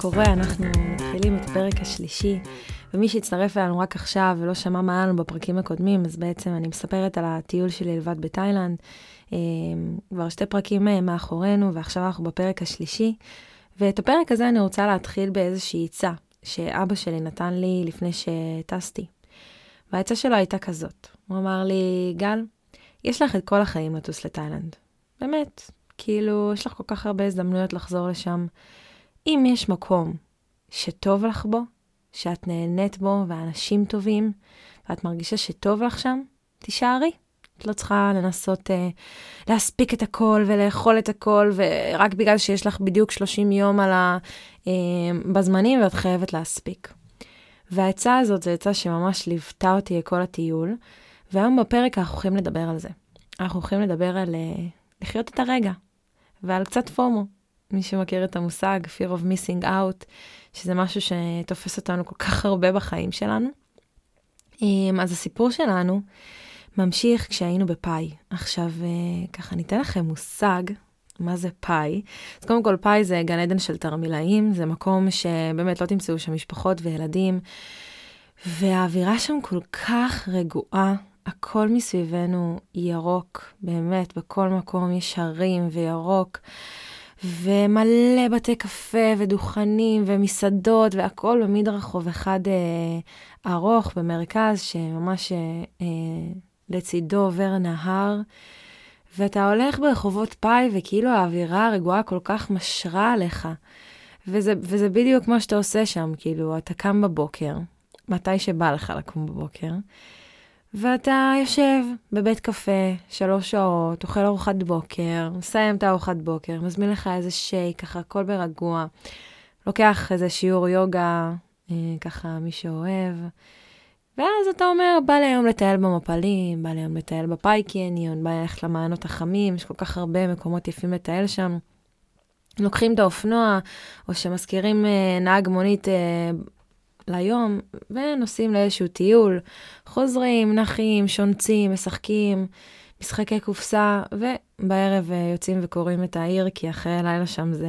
קורה? אנחנו מתחילים את הפרק השלישי, ומי שהצטרף אלינו רק עכשיו ולא שמע מה היה לנו בפרקים הקודמים, אז בעצם אני מספרת על הטיול שלי לבד בתאילנד. אה, כבר שתי פרקים אה, מאחורינו, ועכשיו אנחנו בפרק השלישי. ואת הפרק הזה אני רוצה להתחיל באיזושהי עצה שאבא שלי נתן לי לפני שטסתי. והעצה שלו הייתה כזאת, הוא אמר לי, גל, יש לך את כל החיים לטוס לתאילנד. באמת, כאילו, יש לך כל כך הרבה הזדמנויות לחזור לשם. אם יש מקום שטוב לך בו, שאת נהנית בו, ואנשים טובים, ואת מרגישה שטוב לך שם, תישארי. את לא צריכה לנסות uh, להספיק את הכל ולאכול את הכל, ורק בגלל שיש לך בדיוק 30 יום על ה, uh, בזמנים ואת חייבת להספיק. והעצה הזאת זו עצה שממש ליוותה אותי כל הטיול, והיום בפרק אנחנו הולכים לדבר על זה. אנחנו הולכים לדבר על uh, לחיות את הרגע, ועל קצת פומו. מי שמכיר את המושג fear of missing out, שזה משהו שתופס אותנו כל כך הרבה בחיים שלנו. אז הסיפור שלנו ממשיך כשהיינו בפאי. עכשיו, אה, ככה ניתן לכם מושג מה זה פאי. אז קודם כל, פאי זה גן עדן של תרמילאים, זה מקום שבאמת לא תמצאו שם משפחות וילדים, והאווירה שם כל כך רגועה, הכל מסביבנו ירוק, באמת, בכל מקום יש הרים וירוק. ומלא בתי קפה ודוכנים ומסעדות והכל במדרחוב אחד אה, ארוך במרכז שממש אה, אה לצידו עובר נהר, ואתה הולך ברחובות פאי וכאילו האווירה הרגועה כל כך משרה עליך. וזה, וזה בדיוק מה שאתה עושה שם, כאילו, אתה קם בבוקר, מתי שבא לך לקום בבוקר, ואתה יושב בבית קפה שלוש שעות, אוכל ארוחת בוקר, מסיים את הארוחת בוקר, מזמין לך איזה שייק, ככה הכל ברגוע, לוקח איזה שיעור יוגה, אה, ככה מי שאוהב, ואז אתה אומר, בא לי היום לטייל במפלים, בא לי היום לטייל בפאי קניון, בא לי ללכת למעיינות החמים, יש כל כך הרבה מקומות יפים לטייל שם. לוקחים את האופנוע, או שמזכירים אה, נהג מונית אה, ליום, ונוסעים לאיזשהו טיול, חוזרים, נחים, שונצים, משחקים, משחקי קופסה, ובערב אה, יוצאים וקוראים את העיר, כי אחרי הלילה שם זה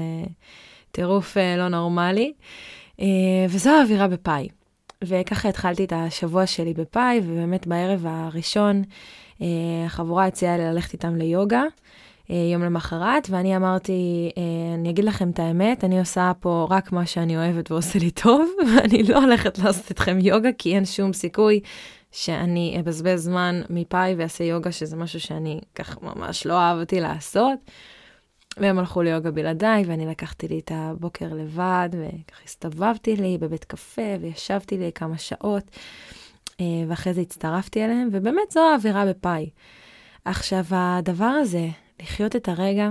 טירוף אה, לא נורמלי. אה, וזו האווירה בפאי. וככה התחלתי את השבוע שלי בפאי, ובאמת בערב הראשון החבורה הציעה לי ללכת איתם ליוגה. אה, יום למחרת, ואני אמרתי, אה, אני אגיד לכם את האמת, אני עושה פה רק מה שאני אוהבת ועושה לי טוב, ואני לא הולכת לעשות אתכם יוגה, כי אין שום סיכוי שאני אבזבז זמן מפאי ואעשה יוגה, שזה משהו שאני ככה ממש לא אהבתי לעשות. והם הלכו ליוגה בלעדיי, ואני לקחתי לי את הבוקר לבד, וככה הסתובבתי לי בבית קפה, וישבתי לי כמה שעות, אה, ואחרי זה הצטרפתי אליהם, ובאמת זו האווירה בפאי. עכשיו, הדבר הזה, לחיות את הרגע,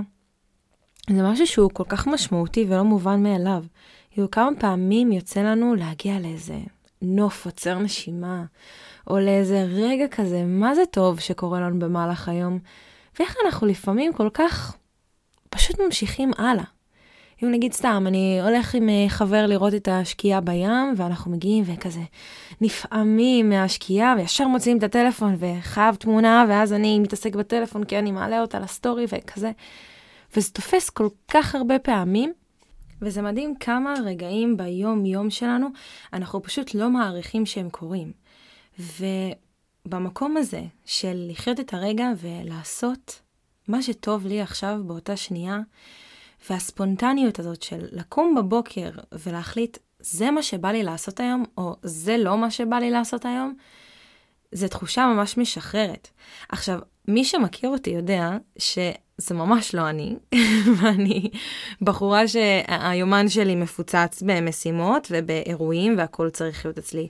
זה משהו שהוא כל כך משמעותי ולא מובן מאליו. כאילו, כמה פעמים יוצא לנו להגיע לאיזה נוף עוצר נשימה, או לאיזה רגע כזה, מה זה טוב שקורה לנו במהלך היום, ואיך אנחנו לפעמים כל כך פשוט ממשיכים הלאה. אם נגיד סתם, אני הולך עם אה, חבר לראות את השקיעה בים, ואנחנו מגיעים וכזה נפעמים מהשקיעה, וישר מוציאים את הטלפון וחייב תמונה, ואז אני מתעסק בטלפון כי אני מעלה אותה לסטורי וכזה. וזה תופס כל כך הרבה פעמים, וזה מדהים כמה רגעים ביום-יום שלנו אנחנו פשוט לא מעריכים שהם קורים. ובמקום הזה של לחיות את הרגע ולעשות מה שטוב לי עכשיו באותה שנייה, והספונטניות הזאת של לקום בבוקר ולהחליט, זה מה שבא לי לעשות היום, או זה לא מה שבא לי לעשות היום, זו תחושה ממש משחררת. עכשיו, מי שמכיר אותי יודע ש... זה ממש לא אני, ואני בחורה שהיומן שלי מפוצץ במשימות ובאירועים, והכל צריך להיות אצלי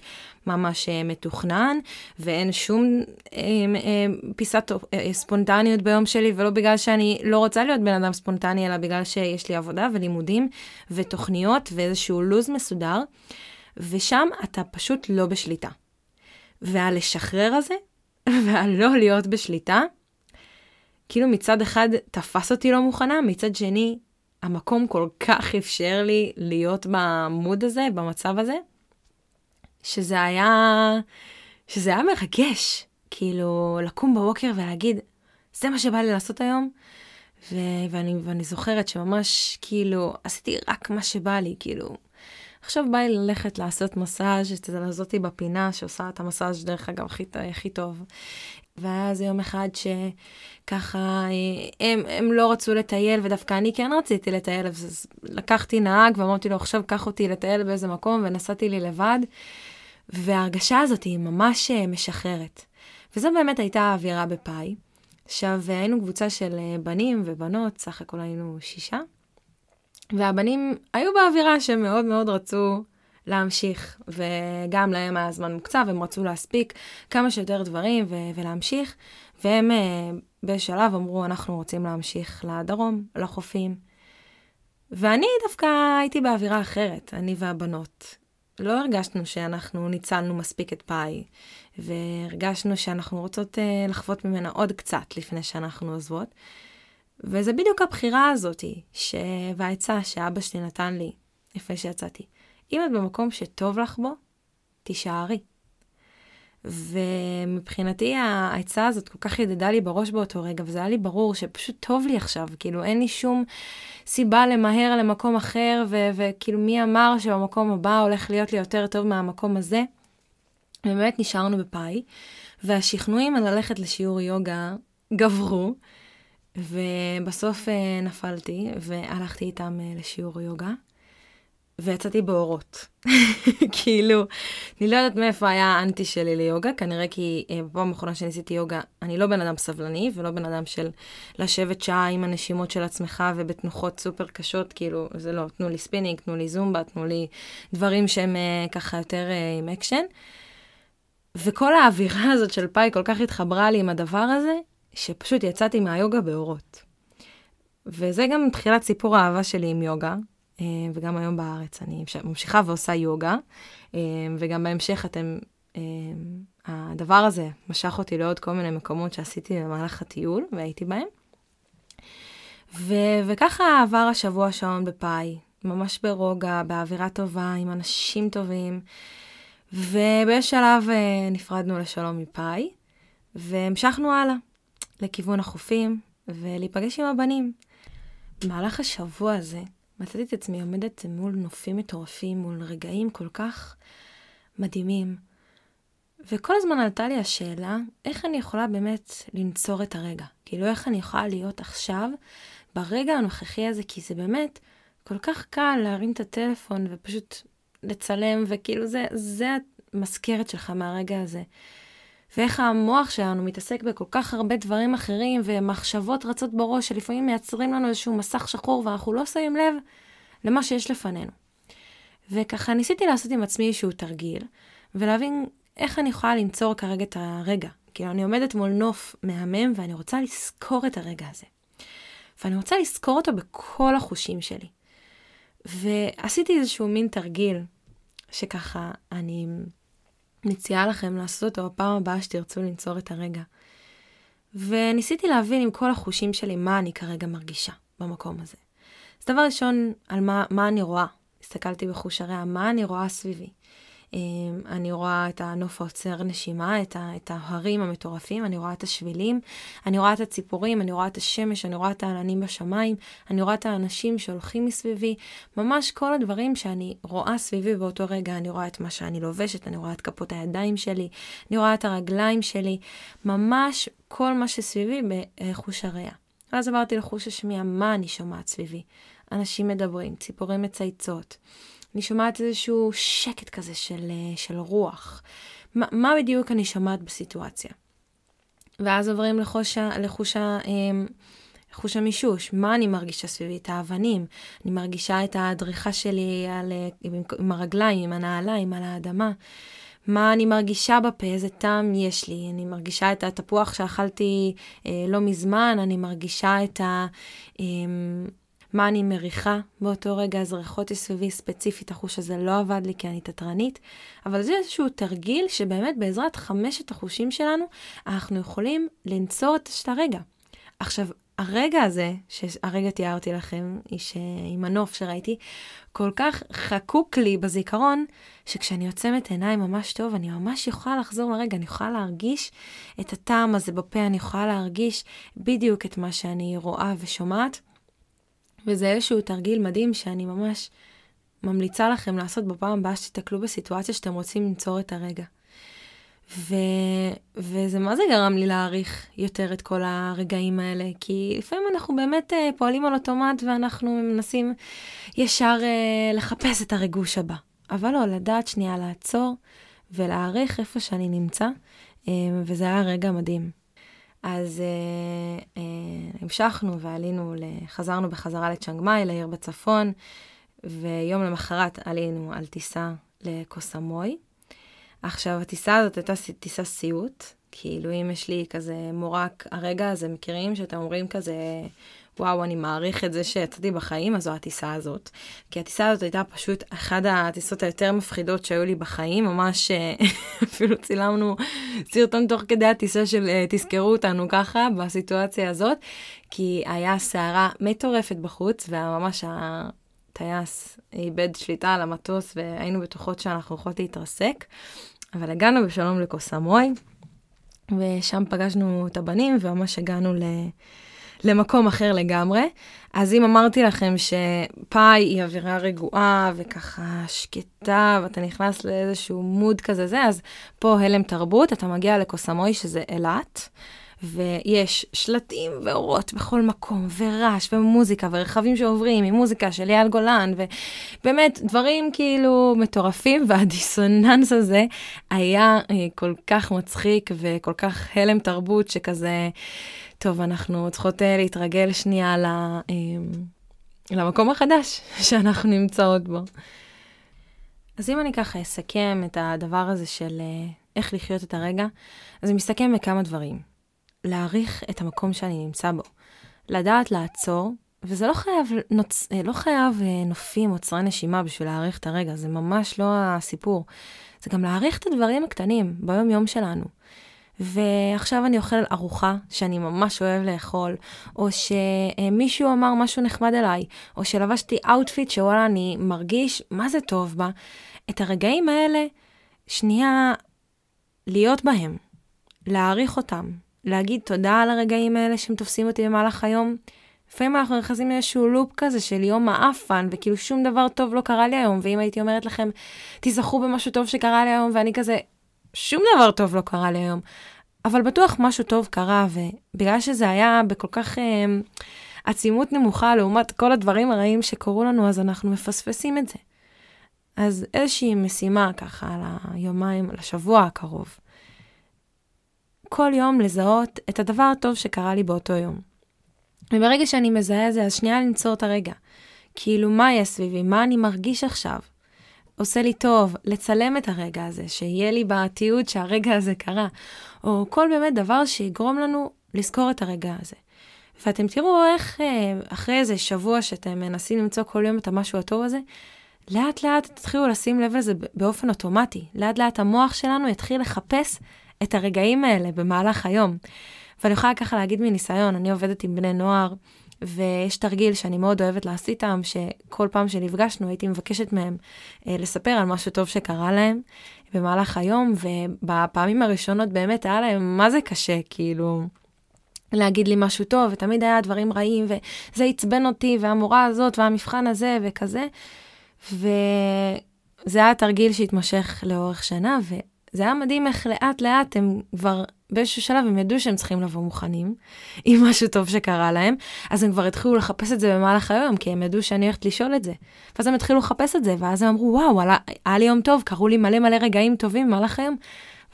ממש אה, מתוכנן, ואין שום אה, אה, פיסת ספונטניות ביום שלי, ולא בגלל שאני לא רוצה להיות בן אדם ספונטני, אלא בגלל שיש לי עבודה ולימודים ותוכניות ואיזשהו לו"ז מסודר, ושם אתה פשוט לא בשליטה. והלשחרר הזה, והלא להיות בשליטה, כאילו מצד אחד תפס אותי לא מוכנה, מצד שני, המקום כל כך אפשר לי להיות במוד הזה, במצב הזה, שזה היה, שזה היה מרגש. כאילו, לקום בבוקר ולהגיד, זה מה שבא לי לעשות היום. ו- ואני, ואני זוכרת שממש, כאילו, עשיתי רק מה שבא לי, כאילו, עכשיו בא לי ללכת לעשות מסאז' אצל הזאתי בפינה, שעושה את המסאז' דרך אגב הכי, הכי טוב. והיה איזה יום אחד שככה, הם, הם לא רצו לטייל, ודווקא אני כן רציתי לטייל, אז לקחתי נהג ואמרתי לו, עכשיו קח אותי לטייל באיזה מקום, ונסעתי לי לבד. וההרגשה הזאת היא ממש אה, משחררת. וזו באמת הייתה האווירה בפאי. עכשיו, היינו קבוצה של אה, בנים ובנות, סך הכל היינו שישה, והבנים היו באווירה שהם מאוד מאוד רצו להמשיך, וגם להם היה זמן מוקצב, הם רצו להספיק כמה שיותר דברים ו- ולהמשיך, והם uh, בשלב אמרו, אנחנו רוצים להמשיך לדרום, לחופים. ואני דווקא הייתי באווירה אחרת, אני והבנות. לא הרגשנו שאנחנו ניצלנו מספיק את פאי, והרגשנו שאנחנו רוצות uh, לחוות ממנה עוד קצת לפני שאנחנו עוזבות. וזה בדיוק הבחירה הזאתי, ש... והעצה שאבא שלי נתן לי לפני שיצאתי. אם את במקום שטוב לך בו, תישארי. ומבחינתי העצה הזאת כל כך ידדה לי בראש באותו רגע, וזה היה לי ברור שפשוט טוב לי עכשיו, כאילו אין לי שום סיבה למהר למקום אחר, וכאילו מי אמר שבמקום הבא הולך להיות לי יותר טוב מהמקום הזה. באמת נשארנו בפאי, והשכנועים על ללכת לשיעור יוגה גברו, ובסוף אה, נפלתי והלכתי איתם אה, לשיעור יוגה. ויצאתי באורות. כאילו, אני לא יודעת מאיפה היה האנטי שלי ליוגה, כנראה כי אה, בפעם האחרונה שניסיתי יוגה, אני לא בן אדם סבלני, ולא בן אדם של לשבת שעה עם הנשימות של עצמך ובתנוחות סופר קשות, כאילו, זה לא, תנו לי ספינינג, תנו לי זומבה, תנו לי דברים שהם אה, ככה יותר אה, עם אקשן. וכל האווירה הזאת של פאי כל כך התחברה לי עם הדבר הזה, שפשוט יצאתי מהיוגה באורות. וזה גם תחילת סיפור האהבה שלי עם יוגה, וגם היום בארץ אני ממשיכה ועושה יוגה, אה, וגם בהמשך אתם, אה, הדבר הזה משך אותי לעוד כל מיני מקומות שעשיתי במהלך הטיול, והייתי בהם. ו- וככה עבר השבוע השעון בפאי, ממש ברוגע, באווירה טובה, עם אנשים טובים, ובשלב נפרדנו לשלום מפאי, והמשכנו הלאה, לכיוון החופים, ולהיפגש עם הבנים. במהלך השבוע הזה, מצאתי את עצמי עומדת מול נופים מטורפים, מול רגעים כל כך מדהימים. וכל הזמן עלתה לי השאלה, איך אני יכולה באמת לנצור את הרגע? כאילו, איך אני יכולה להיות עכשיו, ברגע הנוכחי הזה, כי זה באמת כל כך קל להרים את הטלפון ופשוט לצלם, וכאילו זה, זה המזכרת שלך מהרגע הזה. ואיך המוח שלנו מתעסק בכל כך הרבה דברים אחרים, ומחשבות רצות בראש שלפעמים מייצרים לנו איזשהו מסך שחור, ואנחנו לא שמים לב למה שיש לפנינו. וככה ניסיתי לעשות עם עצמי איזשהו תרגיל, ולהבין איך אני יכולה לנצור כרגע את הרגע. כאילו, אני עומדת מול נוף מהמם, ואני רוצה לזכור את הרגע הזה. ואני רוצה לזכור אותו בכל החושים שלי. ועשיתי איזשהו מין תרגיל, שככה אני מציעה לכם לעשות אותו בפעם הבאה שתרצו לנצור את הרגע. וניסיתי להבין עם כל החושים שלי מה אני כרגע מרגישה במקום הזה. אז דבר ראשון, על מה, מה אני רואה. הסתכלתי בחוש הריאה, מה אני רואה סביבי. אמ, אני רואה את הנוף העוצר נשימה, את, ההרים המטורפים, אני רואה את השבילים, אני רואה את הציפורים, אני רואה את השמש, אני רואה את העננים בשמיים, אני רואה את האנשים שהולכים מסביבי, ממש כל הדברים שאני רואה סביבי באותו רגע, אני רואה את מה שאני לובשת, אני רואה את כפות הידיים שלי, אני רואה את הרגליים שלי, ממש כל מה שסביבי בחוש הריאה. ואז עברתי לחוש השמיעה, מה אני שומעת סביבי? אנשים מדברים, ציפורים מצייצות. אני שומעת איזשהו שקט כזה של, אה, של רוח. מה, מה בדיוק אני שומעת בסיטואציה? ואז עוברים לחוש, לחוש, אמ, לחוש המישוש, מה אני מרגישה סביבי? את האבנים. אני מרגישה את הדריכה שלי על, אה, עם, עם הרגליים, עם הנעליים, על האדמה. מה אני מרגישה בפה, איזה טעם יש לי. אני מרגישה את התפוח שאכלתי אה, לא מזמן, אני מרגישה את ה... אה, מה אני מריחה באותו רגע, אז ריחות סביבי ספציפית, החוש הזה לא עבד לי כי אני תתרנית, אבל זה איזשהו תרגיל שבאמת בעזרת חמשת החושים שלנו, אנחנו יכולים לנצור את הרגע. עכשיו, הרגע הזה, שהרגע תיארתי לכם, עם הנוף שראיתי, כל כך חקוק לי בזיכרון, שכשאני עוצמת עיניים ממש טוב, אני ממש יכולה לחזור לרגע, אני יכולה להרגיש את הטעם הזה בפה, אני יכולה להרגיש בדיוק את מה שאני רואה ושומעת. וזה איזשהו תרגיל מדהים שאני ממש ממליצה לכם לעשות בפעם הבאה שתתקלו בסיטואציה שאתם רוצים לנצור את הרגע. ו... וזה מה זה גרם לי להעריך יותר את כל הרגעים האלה, כי לפעמים אנחנו באמת uh, פועלים על אוטומט ואנחנו מנסים ישר uh, לחפש את הריגוש הבא. אבל לא, לדעת שנייה לעצור ולהעריך איפה שאני נמצא, uh, וזה היה רגע מדהים. אז uh, uh, המשכנו ועלינו, חזרנו בחזרה לצ'אנג מאי, לעיר בצפון, ויום למחרת עלינו על טיסה לקוסמוי. עכשיו, הטיסה הזאת הייתה טיסה סיוט, כאילו אם יש לי כזה מורק הרגע הזה, מכירים שאתם אומרים כזה, וואו, אני מעריך את זה שיצאתי בחיים, אז זו הטיסה הזאת. כי הטיסה הזאת הייתה פשוט אחת הטיסות היותר מפחידות שהיו לי בחיים, ממש אפילו צילמנו סרטון תוך כדי הטיסה של אה, תזכרו אותנו ככה, בסיטואציה הזאת, כי היה סערה מטורפת בחוץ, וממש הטייס איבד שליטה על המטוס, והיינו בטוחות שאנחנו יכולות להתרסק. אבל הגענו בשלום לקוסמוי, ושם פגשנו את הבנים, וממש הגענו ל... למקום אחר לגמרי. אז אם אמרתי לכם שפאי היא אווירה רגועה וככה שקטה, ואתה נכנס לאיזשהו מוד כזה זה, אז פה הלם תרבות, אתה מגיע לקוסמוי שזה אילת. ויש שלטים ואורות בכל מקום, ורעש ומוזיקה, ורכבים שעוברים עם מוזיקה של אייל גולן, ובאמת דברים כאילו מטורפים, והדיסוננס הזה היה אה, כל כך מצחיק וכל כך הלם תרבות שכזה, טוב, אנחנו צריכות אה, להתרגל שנייה ל, אה, למקום החדש שאנחנו נמצאות בו. אז אם אני ככה אסכם את הדבר הזה של איך לחיות את הרגע, אז זה מסתכם בכמה דברים. להעריך את המקום שאני נמצא בו. לדעת לעצור, וזה לא חייב, נוצ... לא חייב אה, נופים או צרי נשימה בשביל להעריך את הרגע, זה ממש לא הסיפור. זה גם להעריך את הדברים הקטנים ביום-יום שלנו. ועכשיו אני אוכל ארוחה שאני ממש אוהב לאכול, או שמישהו אמר משהו נחמד אליי, או שלבשתי outfit שוואלה אני מרגיש מה זה טוב בה. את הרגעים האלה, שנייה להיות בהם, להעריך אותם, להגיד תודה על הרגעים האלה שהם תופסים אותי במהלך היום. לפעמים אנחנו נכנסים לאיזשהו loop כזה של יום מעפן, וכאילו שום דבר טוב לא קרה לי היום, ואם הייתי אומרת לכם, תיזכרו במשהו טוב שקרה לי היום, ואני כזה, שום דבר טוב לא קרה לי היום. אבל בטוח משהו טוב קרה, ובגלל שזה היה בכל כך אה, עצימות נמוכה לעומת כל הדברים הרעים שקרו לנו, אז אנחנו מפספסים את זה. אז איזושהי משימה ככה ליומיים, לשבוע הקרוב. כל יום לזהות את הדבר הטוב שקרה לי באותו יום. וברגע שאני מזהה את זה, אז שנייה לנצור את הרגע. כאילו, מה יש סביבי? מה אני מרגיש עכשיו? עושה לי טוב לצלם את הרגע הזה, שיהיה לי בתיעוד שהרגע הזה קרה, או כל באמת דבר שיגרום לנו לזכור את הרגע הזה. ואתם תראו איך אה, אחרי איזה שבוע שאתם מנסים למצוא כל יום את המשהו הטוב הזה, לאט לאט תתחילו לשים לב לזה באופן אוטומטי. לאט לאט המוח שלנו יתחיל לחפש את הרגעים האלה במהלך היום. ואני יכולה ככה להגיד מניסיון, אני עובדת עם בני נוער, ויש תרגיל שאני מאוד אוהבת לעשות איתם, שכל פעם שנפגשנו הייתי מבקשת מהם אה, לספר על משהו טוב שקרה להם במהלך היום, ובפעמים הראשונות באמת היה להם מה זה קשה, כאילו, להגיד לי משהו טוב, ותמיד היה דברים רעים, וזה עצבן אותי, והמורה הזאת, והמבחן הזה, וכזה. וזה היה תרגיל שהתמשך לאורך שנה. זה היה מדהים איך לאט לאט הם כבר באיזשהו שלב הם ידעו שהם צריכים לבוא מוכנים עם משהו טוב שקרה להם, אז הם כבר התחילו לחפש את זה במהלך היום, כי הם ידעו שאני הולכת לשאול את זה. ואז הם התחילו לחפש את זה, ואז הם אמרו, וואו, היה, היה לי יום טוב, קרו לי מלא מלא רגעים טובים במהלך היום,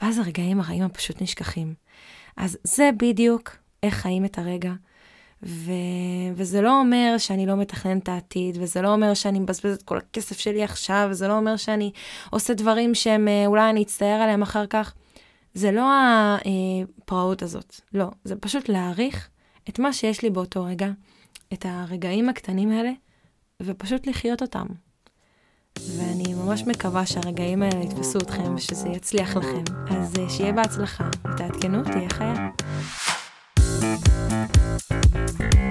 ואז הרגעים הרעים הם פשוט נשכחים. אז זה בדיוק איך חיים את הרגע. ו... וזה לא אומר שאני לא מתכנן את העתיד, וזה לא אומר שאני מבזבז את כל הכסף שלי עכשיו, וזה לא אומר שאני עושה דברים שהם, אה, אולי אני אצטער עליהם אחר כך. זה לא הפראות הזאת, לא. זה פשוט להעריך את מה שיש לי באותו רגע, את הרגעים הקטנים האלה, ופשוט לחיות אותם. ואני ממש מקווה שהרגעים האלה יתפסו אתכם ושזה יצליח לכם. אז אה, שיהיה בהצלחה, ותעדכנו, תהיה חיה. Thank you.